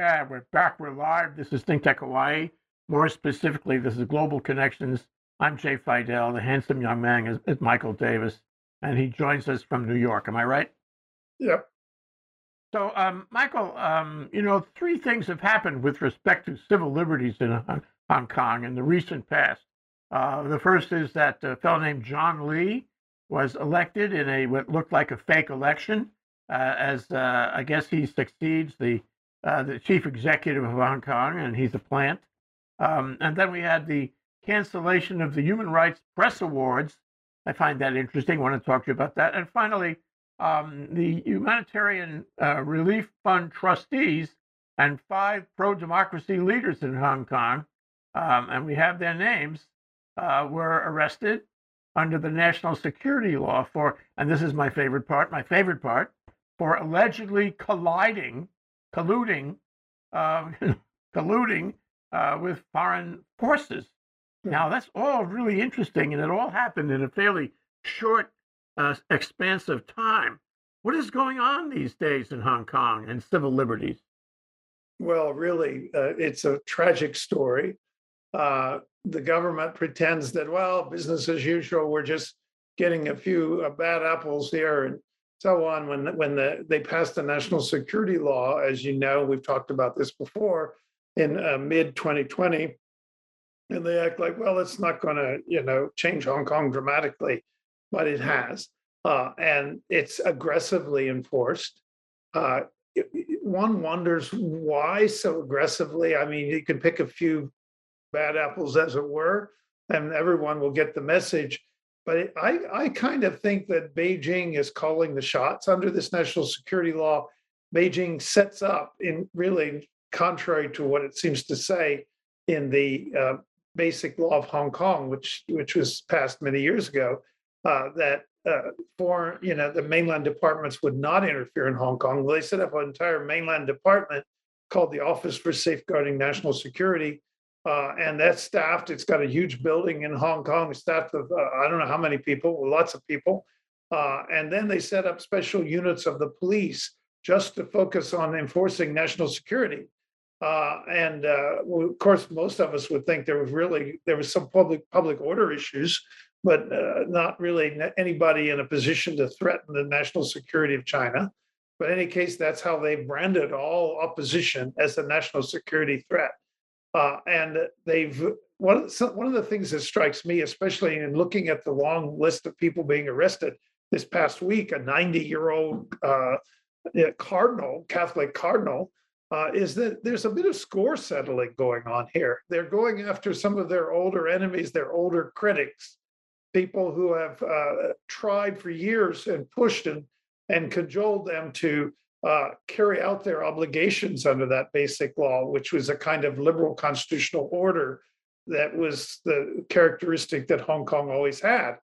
Yeah, we're back. We're live. This is Think Tech Hawaii. More specifically, this is Global Connections. I'm Jay Fidel. The handsome young man is, is Michael Davis, and he joins us from New York. Am I right? Yep. So, um, Michael, um, you know, three things have happened with respect to civil liberties in Hong- Hong Kong in the recent past. Uh, the first is that a fellow named John Lee was elected in a what looked like a fake election, uh, as uh, I guess he succeeds the uh, the chief executive of Hong Kong, and he's a plant. Um, and then we had the cancellation of the Human Rights Press Awards. I find that interesting. I want to talk to you about that. And finally, um, the Humanitarian uh, Relief Fund trustees and five pro democracy leaders in Hong Kong, um, and we have their names, uh, were arrested under the national security law for, and this is my favorite part, my favorite part, for allegedly colliding colluding, uh, colluding uh, with foreign forces. Now, that's all really interesting, and it all happened in a fairly short, uh, of time. What is going on these days in Hong Kong and civil liberties? Well, really, uh, it's a tragic story. Uh, the government pretends that, well, business as usual, we're just getting a few uh, bad apples here and so on. When when the, they passed the national security law, as you know, we've talked about this before, in uh, mid 2020, and they act like, well, it's not going to, you know, change Hong Kong dramatically, but it has, uh, and it's aggressively enforced. Uh, one wonders why so aggressively. I mean, you can pick a few bad apples, as it were, and everyone will get the message. But I, I kind of think that Beijing is calling the shots under this national security law. Beijing sets up, in really contrary to what it seems to say in the uh, basic law of Hong Kong, which which was passed many years ago, uh, that uh, foreign, you know, the mainland departments would not interfere in Hong Kong. Well, they set up an entire mainland department called the Office for Safeguarding National Security, uh, and that's staffed. It's got a huge building in Hong Kong, staffed of uh, I don't know how many people, lots of people. Uh, and then they set up special units of the police just to focus on enforcing national security. Uh, and uh, well, of course, most of us would think there was really there was some public public order issues, but uh, not really anybody in a position to threaten the national security of China. But in any case, that's how they branded all opposition as a national security threat. Uh, and they've one of, the, one of the things that strikes me, especially in looking at the long list of people being arrested this past week, a 90 year old uh, cardinal, Catholic cardinal, uh, is that there's a bit of score settling going on here. They're going after some of their older enemies, their older critics, people who have uh, tried for years and pushed and, and cajoled them to uh, carry out their obligations under that basic law, which was a kind of liberal constitutional order that was the characteristic that Hong Kong always had.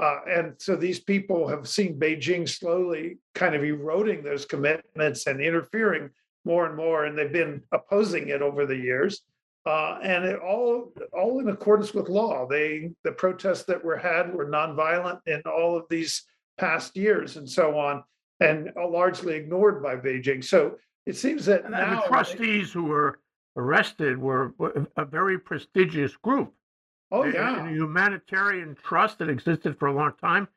Uh, and so these people have seen Beijing slowly kind of eroding those commitments and interfering more and more, and they've been opposing it over the years. Uh, and it all all in accordance with law. They the protests that were had were nonviolent in all of these past years and so on and largely ignored by Beijing. So it seems that And now the trustees who were arrested were were a very prestigious group. oh yeah, a humanitarian trust that existed for a long time,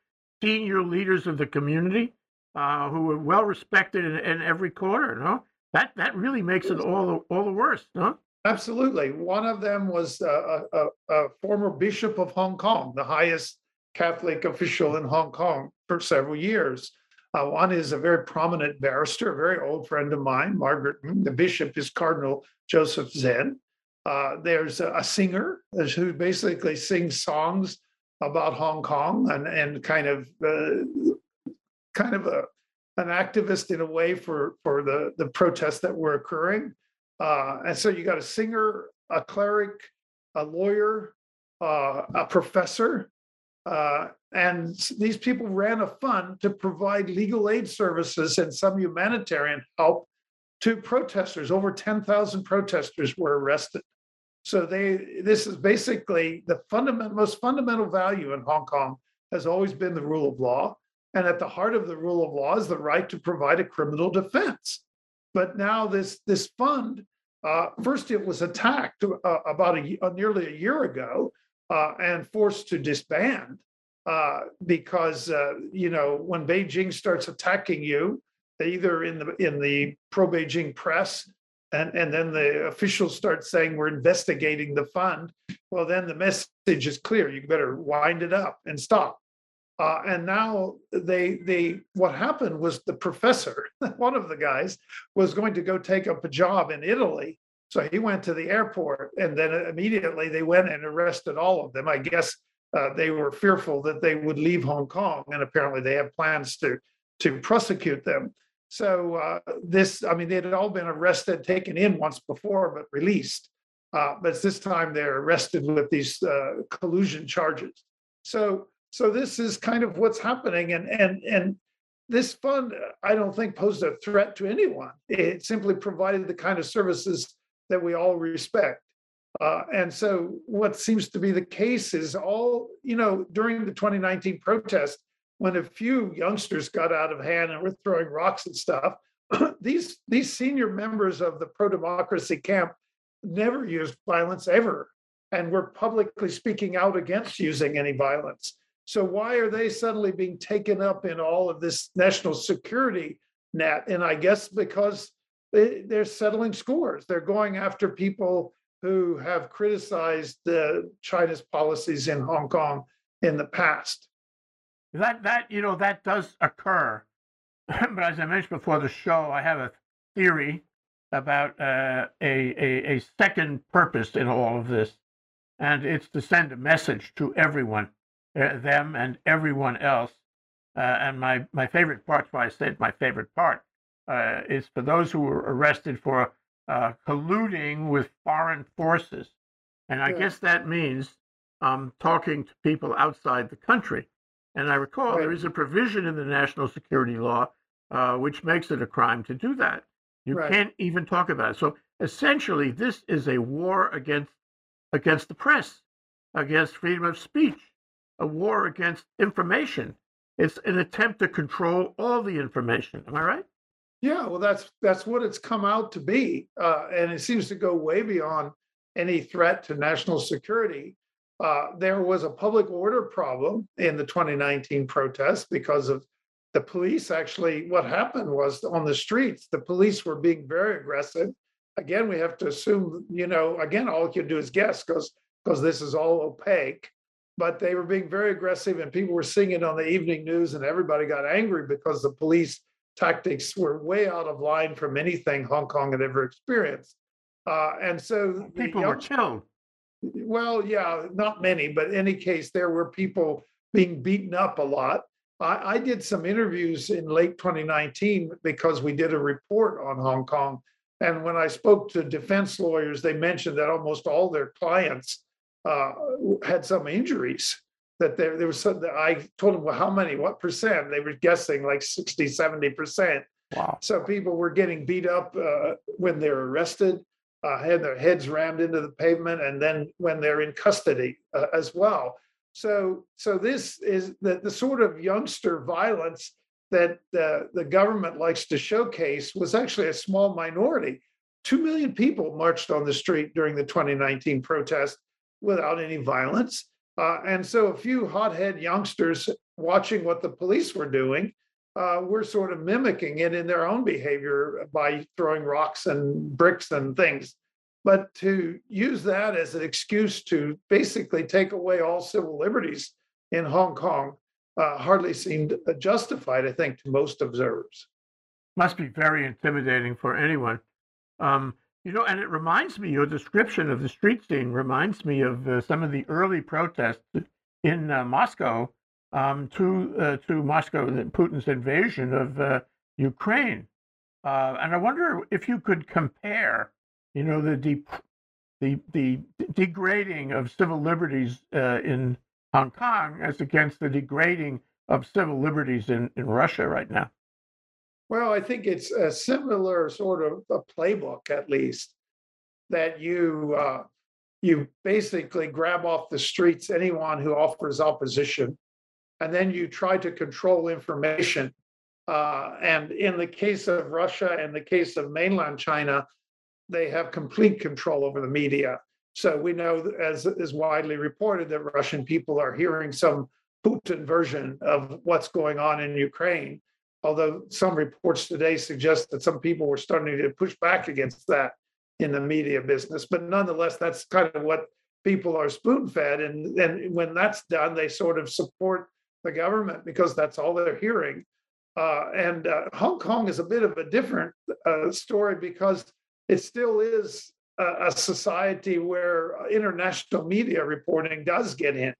senior leaders of the community uh, who were well respected in, in every corner. No, that that really makes it all the, all the worse. No, absolutely. One of them was a, a, a former bishop of Hong Kong, the highest Catholic official in Hong Kong for several years. Uh, one is a very prominent barrister, a very old friend of mine, Margaret. The bishop is Cardinal Joseph Zen. Uh, there's a, a singer who basically sings songs about Hong Kong and, and kind of uh, kind of a an activist in a way for for the the protests that were occurring. Uh, and so you got a singer, a cleric, a lawyer, uh, a professor, uh, and these people ran a fund to provide legal aid services and some humanitarian help to protesters. Over 10,000 protesters were arrested. So they this is basically the fundamental most fundamental value in Hong Kong has always been the rule of law. And at the heart of the rule of law is the right to provide a criminal defense. But now this this fund, uh, first it was attacked uh, about a, uh, nearly a year ago uh, and forced to disband uh, because uh, you know when Beijing starts attacking you, either in the in the pro Beijing press and, and then the officials start saying we're investigating the fund, well, then the message is clear. You better wind it up and stop. Uh, and now they they what happened was the professor, one of the guys, was going to go take up a job in Italy. So he went to the airport, and then immediately they went and arrested all of them. I guess uh, they were fearful that they would leave Hong Kong, and apparently they have plans to to prosecute them. So uh, this, I mean, they had all been arrested, taken in once before, but released. Uh, but this time they're arrested with these uh, collusion charges. So, so this is kind of what's happening, and and and this fund, I don't think posed a threat to anyone. It simply provided the kind of services that we all respect. Uh, and so, what seems to be the case is all you know during the 2019 protest, when a few youngsters got out of hand and were throwing rocks and stuff, these these senior members of the pro-democracy camp never used violence ever and were publicly speaking out against using any violence. So why are they suddenly being taken up in all of this national security net? And I guess because they, they're settling scores. They're going after people who have criticized the China's policies in Hong Kong in the past. That that you know that does occur, but as I mentioned before the show, I have a theory about uh, a, a a second purpose in all of this, and it's to send a message to everyone, uh, them and everyone else. Uh, and my my favorite part, why I said my favorite part, uh, is for those who were arrested for uh, colluding with foreign forces, and I guess that means um, talking to people outside the country. And I recall right. there is a provision in the national security law uh, which makes it a crime to do that. You right. can't even talk about it. So essentially, this is a war against against the press, against freedom of speech, a war against information. It's an attempt to control all the information. Am I right? Yeah, well, that's that's what it's come out to be, uh, and it seems to go way beyond any threat to national security. Uh, there was a public order problem in the 2019 protests because of the police. Actually, what happened was on the streets, the police were being very aggressive. Again, we have to assume, you know, again, all you can do is guess because because this is all opaque. But they were being very aggressive, and people were seeing it on the evening news, and everybody got angry because the police tactics were way out of line from anything Hong Kong had ever experienced. Uh, and so people young, were killed. Well, yeah, not many, but in any case, there were people being beaten up a lot. I, I did some interviews in late 2019 because we did a report on Hong Kong. And when I spoke to defense lawyers, they mentioned that almost all their clients uh, had some injuries. That there, there was some, I told them, well, how many, what percent? They were guessing like 60, 70%. Wow. So people were getting beat up uh, when they were arrested uh, had their heads rammed into the pavement, and then when they're in custody uh, as well. So, so this is the, the sort of youngster violence that uh, the government likes to showcase was actually a small minority. Two million people marched on the street during the 2019 protest without any violence. Uh, and so a few hothead youngsters watching what the police were doing uh, were sort of mimicking it in their own behavior by throwing rocks and bricks and things. But to use that as an excuse to basically take away all civil liberties in Hong Kong uh, hardly seemed justified, I think, to most observers. Must be very intimidating for anyone. Um, you know, and it reminds me, your description of the street scene reminds me of uh, some of the early protests in uh, Moscow um, to uh, to Moscow, Putin's invasion of uh, Ukraine. Uh, and I wonder if you could compare, you know, the de- the the degrading of civil liberties uh, in Hong Kong as against the degrading of civil liberties in, in Russia right now. Well, I think it's a similar sort of a playbook, at least, that you uh, you basically grab off the streets anyone who offers opposition and then you try to control information Uh, and in the case of Russia and the case of mainland China, they have complete control over the media. So we know, as is widely reported, that Russian people are hearing some Putin version of what's going on in Ukraine. Although some reports today suggest that some people were starting to push back against that in the media business. But nonetheless, that's kind of what people are spoon fed. And, and when that's done, they sort of support the government because that's all they're hearing. Uh, and uh, Hong Kong is a bit of a different uh, story because it still is a, a, society where international media reporting does get in.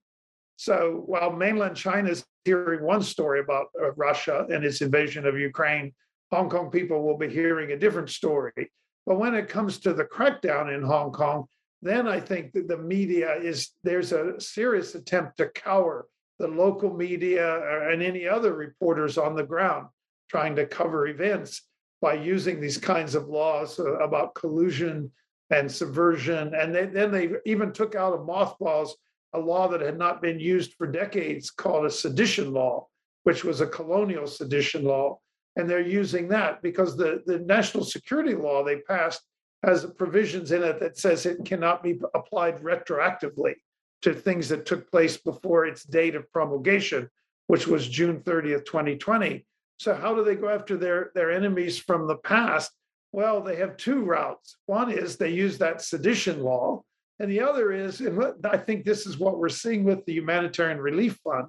So while mainland China is hearing one story about uh, Russia and its invasion of Ukraine, Hong Kong people will be hearing a different story. But when it comes to the crackdown in Hong Kong, then I think that the media is there's a serious attempt to cower the local media uh, and any other reporters on the ground trying to cover events by using these kinds of laws uh, about collusion and subversion. And they, then they even took out of mothballs a law that had not been used for decades called a sedition law, which was a colonial sedition law. And they're using that because the, the national security law they passed has provisions in it that says it cannot be applied retroactively to things that took place before its date of promulgation, which was June 30th, 2020. So how do they go after their, their enemies from the past? Well, they have two routes. One is they use that sedition law, and the other is, and I think this is what we're seeing with the Humanitarian Relief Fund,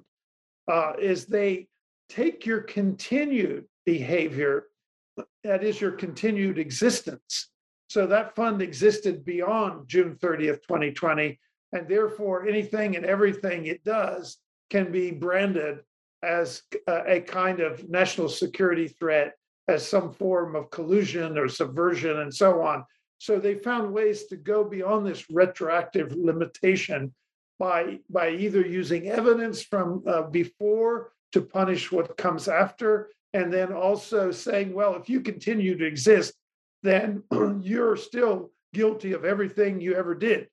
uh, is they take your continued behavior, that is your continued existence. So that fund existed beyond June 30th, 2020, and therefore anything and everything it does can be branded as a, a kind of national security threat, as some form of collusion or subversion, and so on. So they found ways to go beyond this retroactive limitation by by either using evidence from uh, before to punish what comes after, and then also saying, well, if you continue to exist, then you're still guilty of everything you ever did.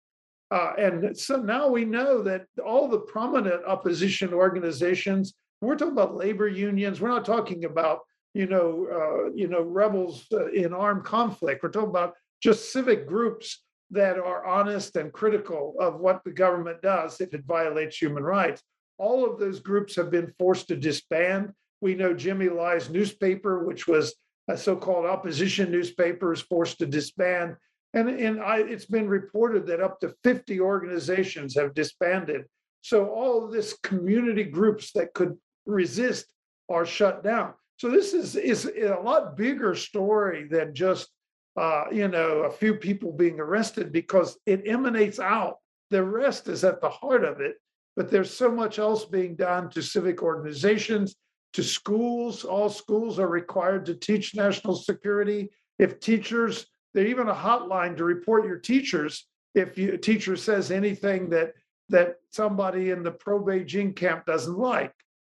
Uh, and so now we know that all the prominent opposition organizations, we're talking about labor unions, we're not talking about you know uh, you know rebels uh, in armed conflict. We're talking about just civic groups that are honest and critical of what the government does if it violates human rights. All of those groups have been forced to disband. We know Jimmy Lai's newspaper, which was a so-called opposition newspaper, is forced to disband. And, and I, it's been reported that up to 50 organizations have disbanded. So all of this community groups that could resist are shut down. So this is, is a lot bigger story than just uh, you know a few people being arrested because it emanates out. The rest is at the heart of it, but there's so much else being done to civic organizations, to schools. All schools are required to teach national security. If teachers there's even a hotline to report your teachers if you, a teacher says anything that that somebody in the pro Beijing camp doesn't like.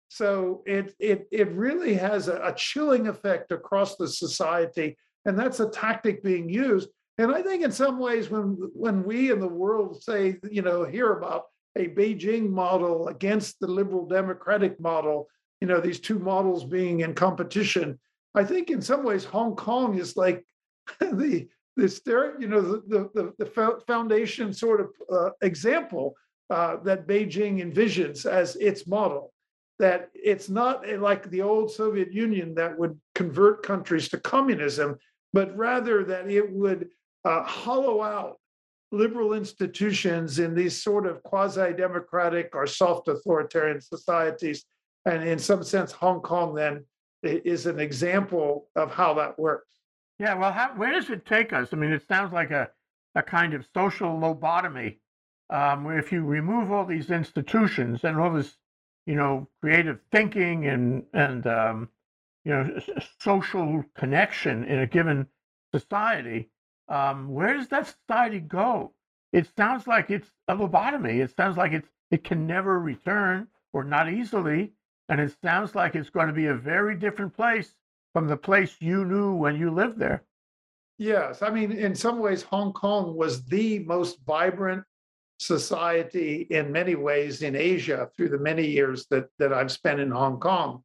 So it it it really has a, a chilling effect across the society, and that's a tactic being used. And I think in some ways, when when we in the world say, you know, hear about a Beijing model against the liberal democratic model, you know, these two models being in competition, I think in some ways Hong Kong is like the the you know the the, the foundation sort of uh, example uh, that Beijing envisions as its model. That it's not like the old Soviet Union that would convert countries to communism, but rather that it would uh, hollow out liberal institutions in these sort of quasi-democratic or soft authoritarian societies. And in some sense, Hong Kong then is an example of how that works. Yeah, well, how, where does it take us? I mean, it sounds like a, a kind of social lobotomy, um, where if you remove all these institutions and all this, you know, creative thinking and and um, you know, social connection in a given society, um, where does that society go? It sounds like it's a lobotomy. It sounds like it's it can never return or not easily, and it sounds like it's going to be a very different place from the place you knew when you lived there. Yes, I mean, in some ways, Hong Kong was the most vibrant society in many ways in Asia through the many years that that I've spent in Hong Kong.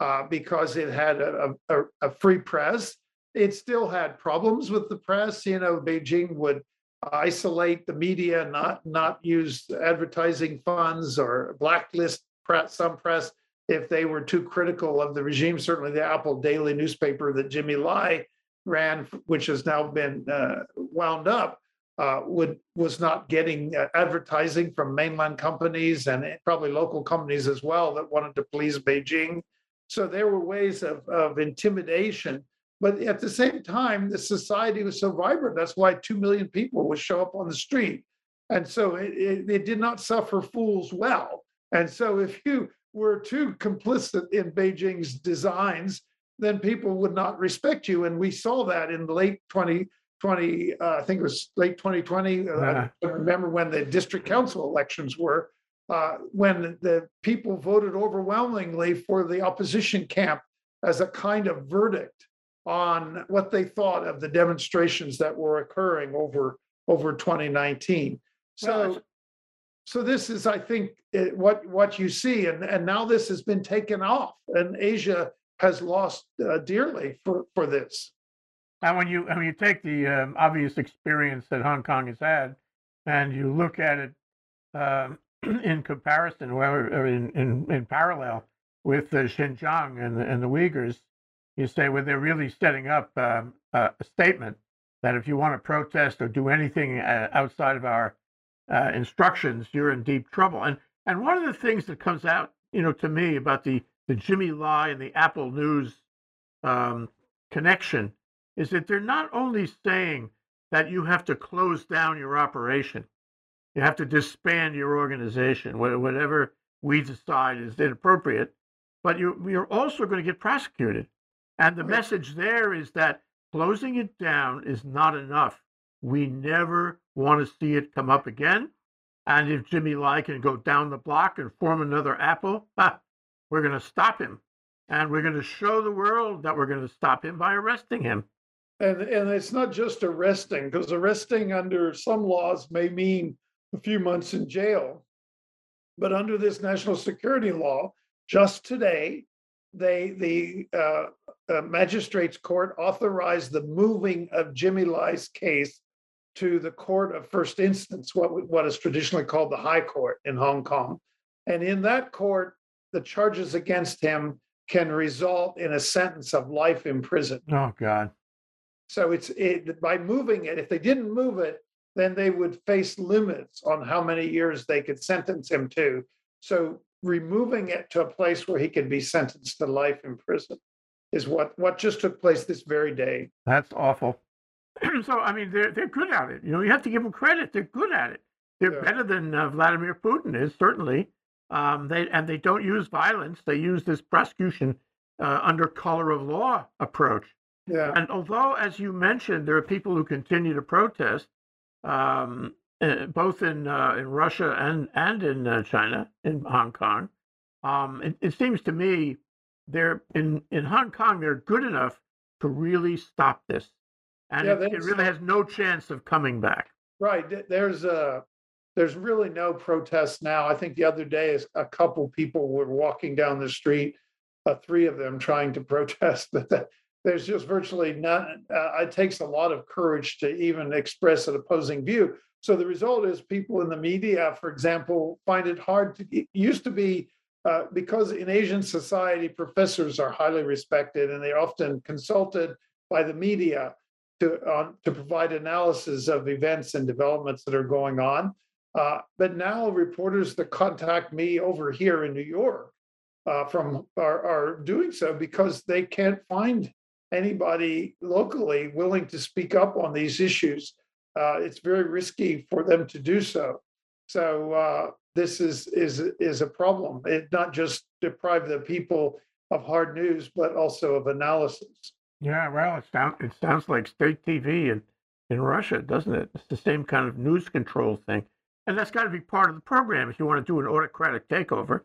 Uh, because it had a, a, a free press. It still had problems with the press. You know, Beijing would isolate the media, not not use advertising funds or blacklist press, some press if they were too critical of the regime. Certainly, the Apple Daily newspaper that Jimmy Lai ran, which has now been uh, wound up, uh, would was not getting uh, advertising from mainland companies and probably local companies as well that wanted to please Beijing. So there were ways of, of intimidation. But at the same time, the society was so vibrant. That's why 2 million people would show up on the street. And so it, it, it did not suffer fools well. And so if you were too complicit in Beijing's designs, then people would not respect you. And we saw that in the late 2020, uh, I think it was late 2020. Uh, I remember when the district council elections were, uh, when the people voted overwhelmingly for the opposition camp as a kind of verdict on what they thought of the demonstrations that were occurring over over 2019. So, so this is, I think, what what you see, and and now this has been taken off, and Asia has lost uh, dearly for for this. And when you when you take the um, obvious experience that Hong Kong has had, and you look at it um, in comparison, or in, in, in parallel with the Xinjiang and the, and the Uyghurs, you say, well, they're really setting up um, a statement that if you want to protest or do anything uh, outside of our uh, instructions, you're in deep trouble. And and one of the things that comes out, you know, to me about the the Jimmy Lai and the Apple News um, connection is that they're not only saying that you have to close down your operation, you have to disband your organization, whatever we decide is inappropriate, but you, you're also going to get prosecuted. And the message there is that closing it down is not enough. We never want to see it come up again. And if Jimmy Lai can go down the block and form another Apple, we're going to stop him. And we're going to show the world that we're going to stop him by arresting him. And, and it's not just arresting, because arresting under some laws may mean a few months in jail. But under this national security law, just today, they the uh, uh, magistrates court authorized the moving of Jimmy Lai's case to the court of first instance, what what is traditionally called the High Court in Hong Kong, and in that court, the charges against him can result in a sentence of life in prison. Oh God! So it's it, by moving it. If they didn't move it, then they would face limits on how many years they could sentence him to. So removing it to a place where he could be sentenced to life in prison is what what just took place this very day. That's awful. so I mean, they're they're good at it. You know, you have to give them credit. They're good at it. They're yeah. better than uh, Vladimir Putin is certainly. Um, they and they don't use violence. They use this prosecution uh, under color of law approach. Yeah. And although, as you mentioned, there are people who continue to protest, um, uh, both in uh, in Russia and and in uh, China, in Hong Kong. Um, it, it, seems to me they're in in Hong Kong they're good enough to really stop this, and yeah, it, it, really has no chance of coming back. Right. There's a there's really no protest now. I think the other day a couple people were walking down the street, uh, three of them trying to protest, but that, there's just virtually none. Uh, it takes a lot of courage to even express an opposing view. So the result is people in the media, for example, find it hard to, it used to be uh, because in Asian society, professors are highly respected and they're often consulted by the media to, on, to provide analysis of events and developments that are going on. Uh, but now reporters that contact me over here in New York uh, from are, are doing so because they can't find anybody locally willing to speak up on these issues uh, it's very risky for them to do so. So uh, this is is is a problem. It not just deprive the people of hard news, but also of analysis. Yeah, well, it sounds it sounds like state TV in in Russia, doesn't it? It's the same kind of news control thing, and that's got to be part of the program. If you want to do an autocratic takeover,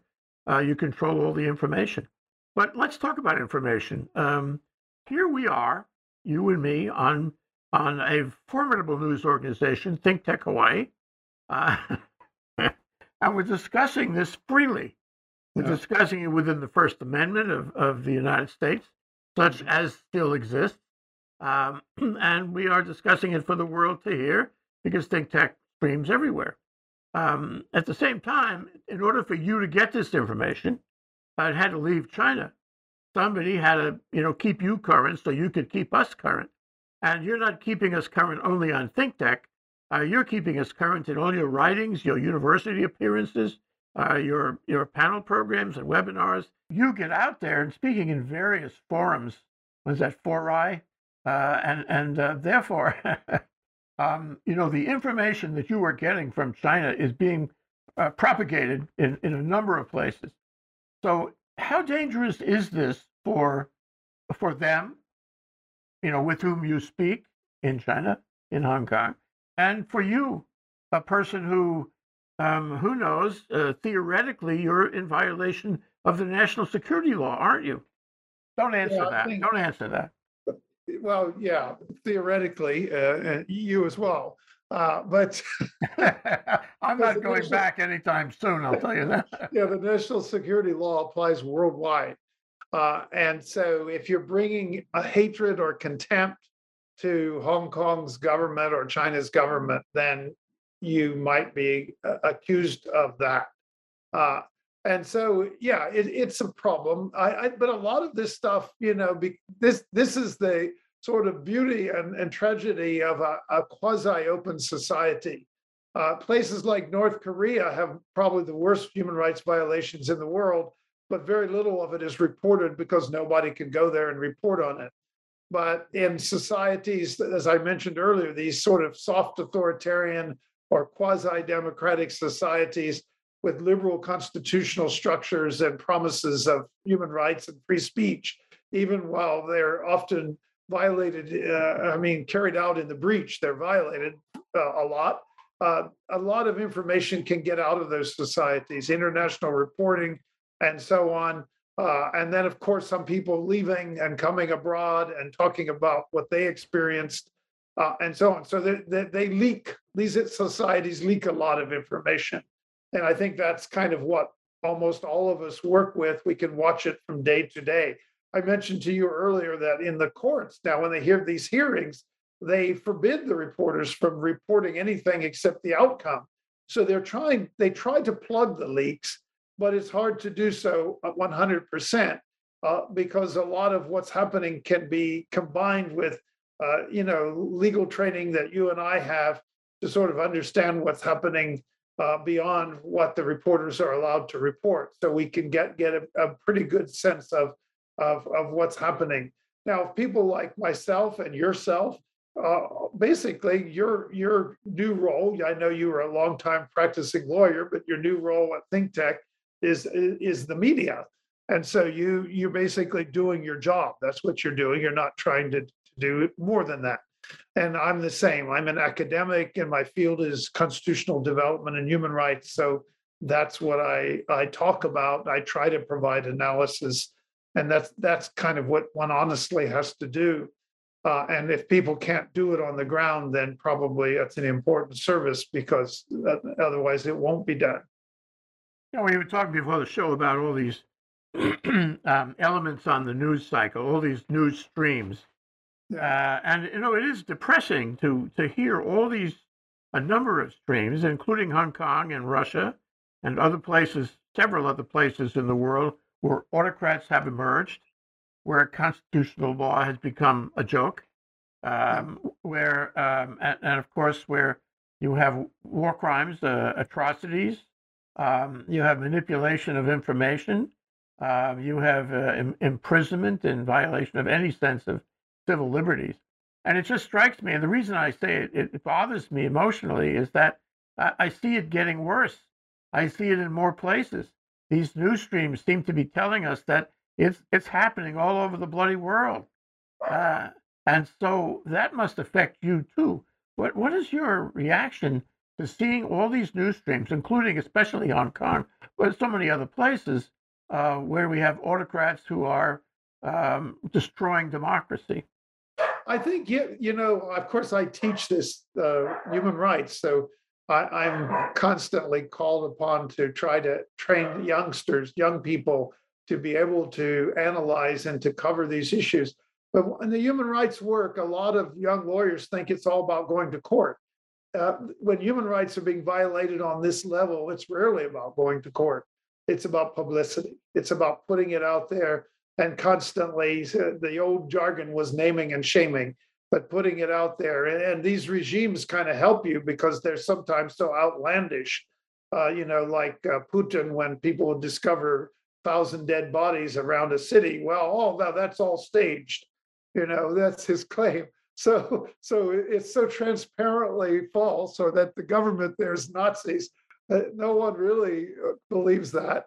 uh, you control all the information. But let's talk about information. Um, here we are, you and me, on on a formidable news organization, Think Tech Hawaii. Uh, and we're discussing this freely. We're Yeah. discussing it within the First Amendment of, of the United States, such as still exists. Um, and we are discussing it for the world to hear because think tech streams everywhere. Um, at the same time, in order for you to get this information, it had to leave China. Somebody had to, you know, keep you current so you could keep us current. And you're not keeping us current only on ThinkTech. Uh, you're keeping us current in all your writings, your university appearances, uh, your your panel programs and webinars. You get out there and speaking in various forums. Was that Forai? Uh, and and uh, therefore, um, you know, the information that you are getting from China is being uh, propagated in, in a number of places. So, how dangerous is this for for them? You know, with whom you speak in China, in Hong Kong, and for you, a person who, um, who knows, uh, theoretically, you're in violation of the national security law, aren't you? Don't answer Yeah, that. think- Don't answer that. Well, yeah, theoretically, uh, and you as well. Uh, but I'm not going national- back anytime soon. I'll tell you that. yeah, the national security law applies worldwide. Uh, and so if you're bringing a hatred or contempt to Hong Kong's government or China's government, then you might be uh, accused of that. Uh, and so, yeah, it, it's a problem. I, I, but a lot of this stuff, you know, be, this this is the sort of beauty and, and tragedy of a, a quasi-open society. Uh, places like North Korea have probably the worst human rights violations in the world, but very little of it is reported because nobody can go there and report on it. But in societies, as I mentioned earlier, these sort of soft authoritarian or quasi democratic societies with liberal constitutional structures and promises of human rights and free speech, even while they're often violated, uh, I mean, carried out in the breach, they're violated uh, a lot. Uh, a lot of information can get out of those societies, international reporting and so on. Uh, and then, of course, some people leaving and coming abroad and talking about what they experienced uh, and so on. So they, they, they leak, these societies leak a lot of information. And I think that's kind of what almost all of us work with. We can watch it from day to day. I mentioned to you earlier that in the courts, now when they hear these hearings, they forbid the reporters from reporting anything except the outcome. So they're trying, they try to plug the leaks, but it's hard to do so at 100% uh, because a lot of what's happening can be combined with, uh, you know, legal training that you and I have to sort of understand what's happening uh, beyond what the reporters are allowed to report. So we can get get a, a pretty good sense of, of of what's happening. Now, if people like myself and yourself, uh, basically your your new role. I know you were a long time practicing lawyer, but your new role at ThinkTech is is the media, and so you you're basically doing your job. That's what you're doing. You're not trying to, do more than that. And I'm the same. I'm an academic, and my field is constitutional development and human rights. So that's what I I talk about. I try to provide analysis, and that's that's kind of what one honestly has to do. Uh, and if people can't do it on the ground, then probably that's an important service because otherwise it won't be done. You know, we were talking before the show about all these um, elements on the news cycle, all these news streams. Uh, and you know, it is depressing to to hear all these a number of streams, including Hong Kong and Russia and other places, several other places in the world where autocrats have emerged, where constitutional law has become a joke, um, where um, and, and, of course where you have war crimes, uh, atrocities, um, you have manipulation of information, uh, you have uh, Im- imprisonment in violation of any sense of civil liberties. And it just strikes me, and the reason I say it, it bothers me emotionally is that I, I see it getting worse. I see it in more places. These news streams seem to be telling us that it's it's happening all over the bloody world, uh, and so that must affect you too. What what is your reaction to seeing all these news streams, including especially Hong Kong, but so many other places uh, where we have autocrats who are um, destroying democracy? I think you, you know, of course, I teach this uh, human rights, so I, I'm constantly called upon to try to train youngsters, young people to be able to analyze and to cover these issues. But in the human rights work, a lot of young lawyers think it's all about going to court. Uh, when human rights are being violated on this level, it's rarely about going to court. It's about publicity. It's about putting it out there and constantly, uh, the old jargon was naming and shaming, but putting it out there. And, and these regimes kind of help you because they're sometimes so outlandish. Uh, you know, like uh, Putin, when people discover thousand dead bodies around a city, well, oh, that's all staged. You know, that's his claim. So, so it's so transparently false, so that the government there's Nazis. Uh, no one really uh, believes that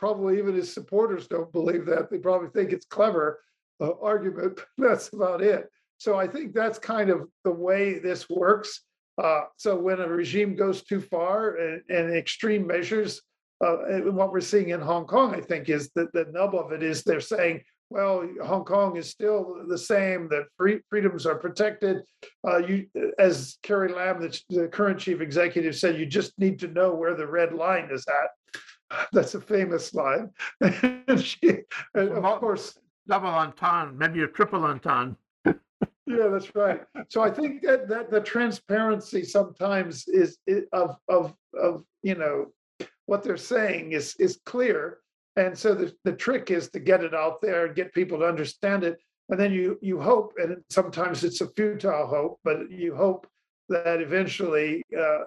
probably even his supporters don't believe that. They probably think it's clever uh, argument. that's about it. So I think that's kind of the way this works. Uh, so when a regime goes too far and, and extreme measures, uh, and what we're seeing in Hong Kong, I think, is that the nub of it is they're saying, well, Hong Kong is still the same, that free, freedoms are protected. Uh, you, as Carrie Lam, the, the current chief executive, said, you just need to know where the red line is at. That's a famous line. and she, and of course, double entendre, maybe a triple entendre. Yeah, that's right. So I think that, that the transparency sometimes is, is of of of you know what they're saying is is clear, and so the the trick is to get it out there and get people to understand it, and then you you hope, and sometimes it's a futile hope, but you hope that eventually, uh,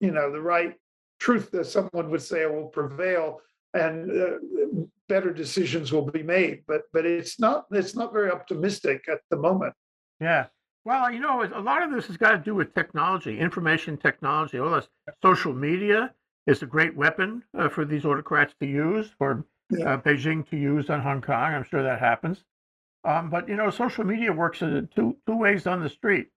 you know, the right truth that someone would say will prevail and uh, better decisions will be made. But but it's not it's not very optimistic at the moment yeah. Well you know a lot of this has got to do with technology information technology all this. Social media is a great weapon uh, for these autocrats to use for yeah. uh, beijing to use on hong kong. I'm sure that happens. Um, but you know social media works in two two ways on the street.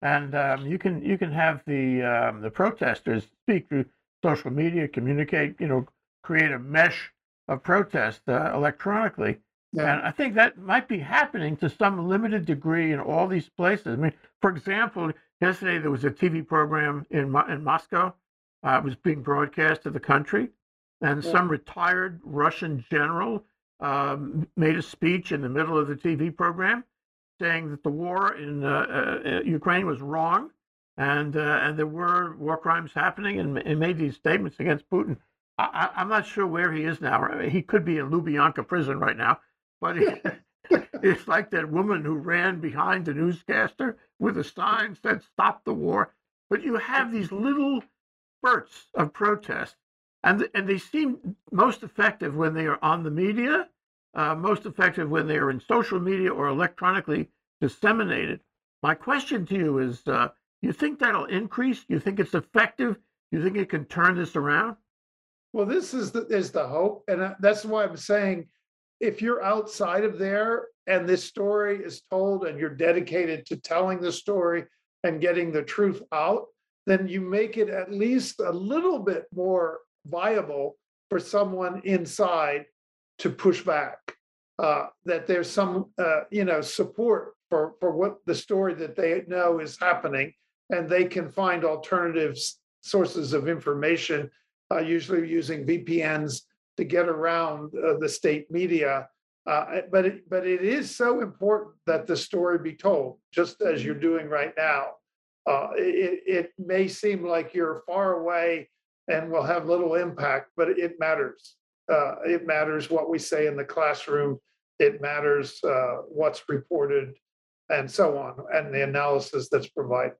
And um, you can you can have the um, the protesters speak through social media, communicate, you know, create a mesh of protest uh, electronically. Yeah. And I think that might be happening to some limited degree in all these places. I mean, for example, yesterday there was a TV program in in Moscow. Uh, it was being broadcast to the country, and yeah. some retired Russian general um, made a speech in the middle of the TV program saying that the war in uh, uh, uh Ukraine was wrong and uh, and there were war crimes happening, and, and made these statements against Putin. I, am not sure where he is now. He could be in Lubyanka prison right now, but he, it's like that woman who ran behind the newscaster with a sign said "Stop the war." But you have these little spurts of protest, and and they seem most effective when they are on the media, uh, most effective when they are in social media or electronically disseminated. My question to you is. Uh, you think that'll increase? You think it's effective? You think it can turn this around? Well, this is the is the hope, and that's why I'm saying, if you're outside of there and this story is told, and you're dedicated to telling the story and getting the truth out, then you make it at least a little bit more viable for someone inside to push back. Uh, that there's some, uh, you know, support for for what the story that they know is happening and they can find alternative sources of information, uh, usually using VPNs to get around uh, the state media. Uh, but it, but it is so important that the story be told, just as you're doing right now. Uh, it, it may seem like you're far away and will have little impact, but it matters. Uh, it matters what we say in the classroom. It matters uh, what's reported, and so on, and the analysis that's provided.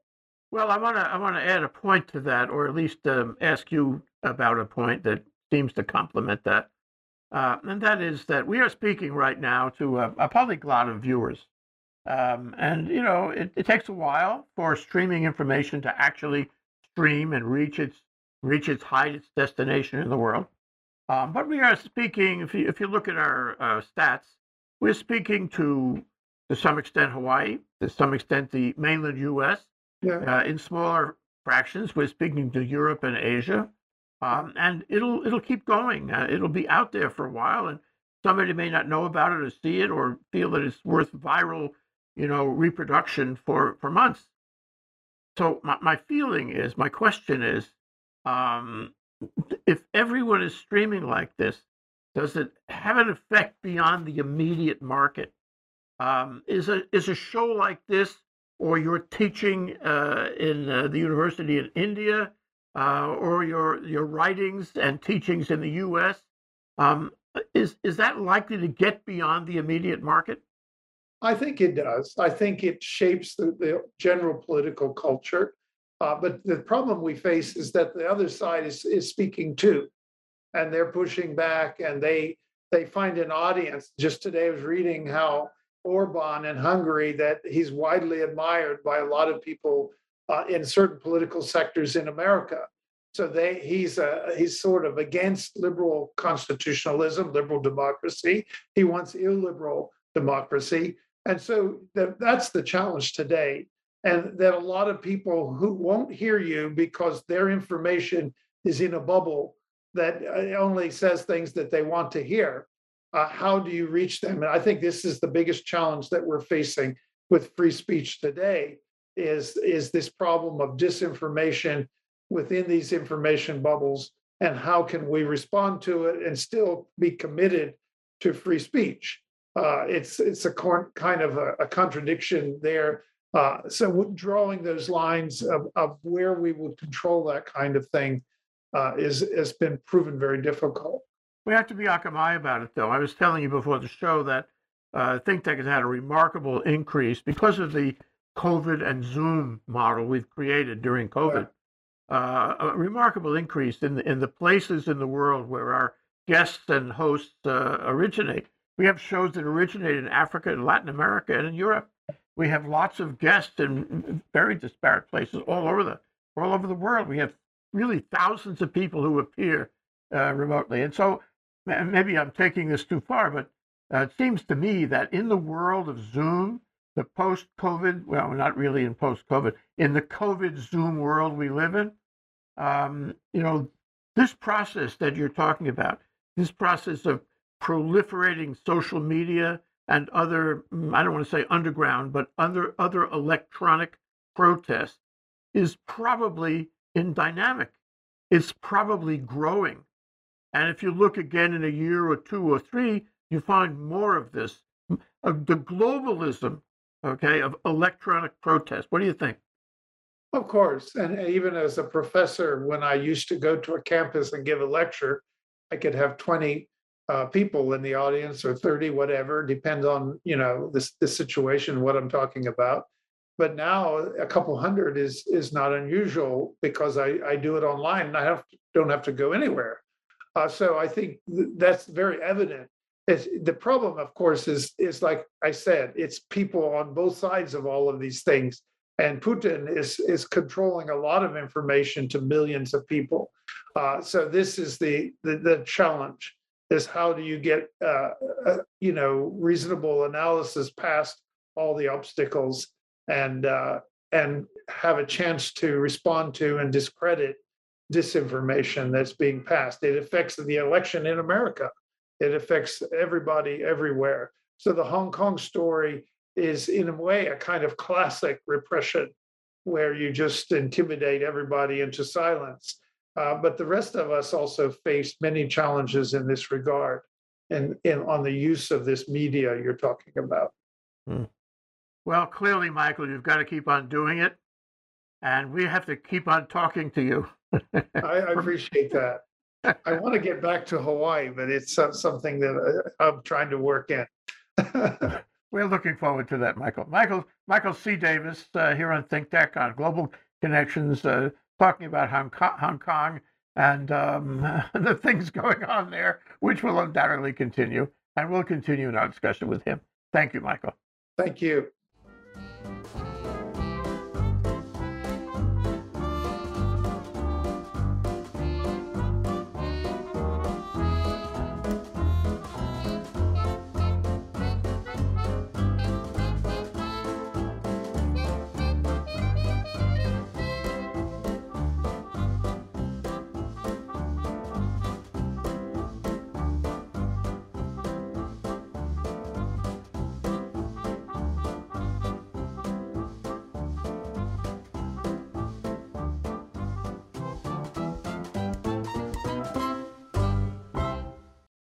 Well, I want to I want to add a point to that, or at least um, ask you about a point that seems to complement that, uh, and that is that we are speaking right now to a, a polyglot of viewers, um, and you know it, it, takes a while for streaming information to actually stream and reach its reach its height, its destination in the world. Um, but we are speaking. If you if you look at our uh, stats, we're speaking to to some extent Hawaii, to some extent the mainland U.S yeah. Uh, in smaller fractions, we're speaking to Europe and Asia, um, and it'll it'll keep going. Uh, it'll be out there for a while, and somebody may not know about it or see it or feel that it's worth viral, you know, reproduction for for months. so my, my feeling is, my question is, um, if everyone is streaming like this, does it have an effect beyond the immediate market? Um, is a is a show like this, or you're teaching uh, in uh, the university in India, uh, or your your writings and teachings in the U.S. Um, is is that likely to get beyond the immediate market? I think it does. I think it shapes the, the general political culture. Uh, but the problem we face is that the other side is, is speaking too, and they're pushing back, and they they find an audience. Just today, I was reading how Orban in Hungary that he's widely admired by a lot of people uh, in certain political sectors in America. So they he's a, he's sort of against liberal constitutionalism, liberal democracy. He wants illiberal democracy. And so that, that's the challenge today. And that a lot of people who won't hear you because their information is in a bubble that uh, only says things that they want to hear. Uh, how do you reach them? And I think this is the biggest challenge that we're facing with free speech today is, is this problem of disinformation within these information bubbles and how can we respond to it and still be committed to free speech uh, it's it's a kind of a, a contradiction there. Uh, so drawing those lines of, of where we will control that kind of thing uh, is has been proven very difficult. We have to be akamai about it, though. I was telling you before the show that uh, ThinkTech has had a remarkable increase because of the COVID and Zoom model we've created during COVID. Uh, a remarkable increase in the, in the places in the world where our guests and hosts uh, originate. We have shows that originate in Africa and Latin America and in Europe. We have lots of guests in very disparate places all over the all over the world. We have really thousands of people who appear uh, remotely, and so maybe I'm taking this too far, but uh, it seems to me that in the world of Zoom, the post-COVID, well, not really in post-COVID, in the COVID Zoom world we live in, um, you know, this process that you're talking about, this process of proliferating social media and other, mm, I don't want to say underground, but other, other electronic protests is probably in dynamic. It's probably growing. And if you look again in a year or two or three, you find more of this. Of the globalism, okay, of electronic protest. What do you think? Of course. And even as a professor, when I used to go to a campus and give a lecture, I could have 20 uh, people in the audience or 30 whatever depends on you know this this situation what i'm talking about but now a couple hundred is is not unusual because i i do it online and i have don't have to go anywhere uh, so i think th- that's very evident the problem of course is is like i said it's people on both sides of all of these things and putin is is controlling a lot of information to millions of people uh, so this is the, the the challenge is how do you get uh, uh, you know reasonable analysis past all the obstacles and uh, and have a chance to respond to and discredit disinformation that's being passed. It affects the election in America. It affects everybody everywhere. So the Hong Kong story is in a way a kind of classic repression where you just intimidate everybody into silence uh, but the rest of us also face many challenges in this regard and, and on the use of this media you're talking about. Hmm. Well, clearly, Michael, you've got to keep on doing it. And we have to keep on talking to you. I, I, appreciate that. I want to get back to Hawaii, but it's something that uh, I'm trying to work in. We're looking forward to that, Michael. Michael Michael C. Davis uh, here on ThinkTech on Global Connections. Uh, talking about Hong Kong, Hong Kong and um, the things going on there, which will undoubtedly continue. And we'll continue in our discussion with him. Thank you, Michael. Thank you.